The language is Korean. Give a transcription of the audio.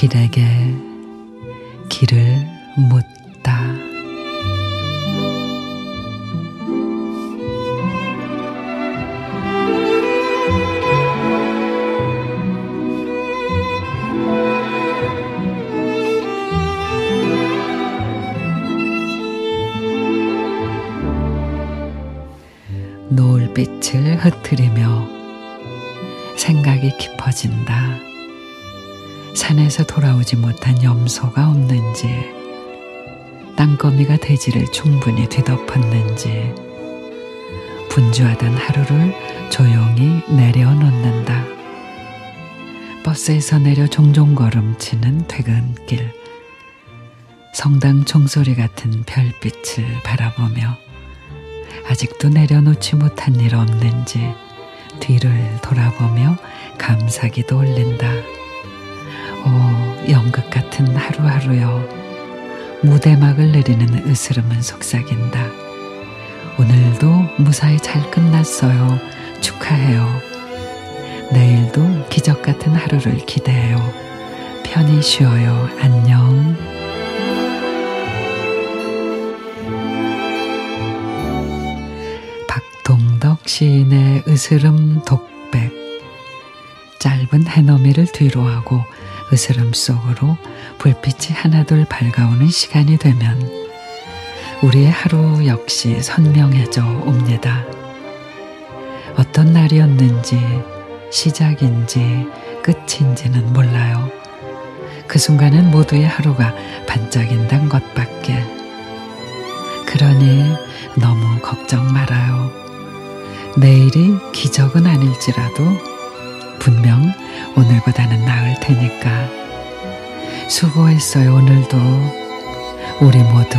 길에게 길을 묻 노을빛을 흩트리며 생각이 깊어진다. 산에서 돌아오지 못한 염소가 없는지, 땅거미가 대지를 충분히 뒤덮었는지, 분주하던 하루를 조용히 내려놓는다. 버스에서 내려 종종 걸음치는 퇴근길, 성당 종소리 같은 별빛을 바라보며 아직도 내려놓지 못한 일 없는지 뒤를 돌아보며 감사기도 올린다. 오, 연극 같은 하루하루여. 무대막을 내리는 으스름은 속삭인다. 오늘도 무사히 잘 끝났어요. 축하해요. 내일도 기적 같은 하루를 기대해요. 편히 쉬어요. 안녕. 시인의 으스름 독백 짧은 해넘이를 뒤로 하고 으스름 속으로 불빛이 하나둘 밝아오는 시간이 되면 우리의 하루 역시 선명해져 옵니다. 어떤 날이었는지 시작인지 끝인지는 몰라요. 그 순간은 모두의 하루가 반짝인단 것밖에. 내일이 기적은 아닐지라도 분명 오늘보다는 나을 테니까. 수고했어요, 오늘도. 우리 모두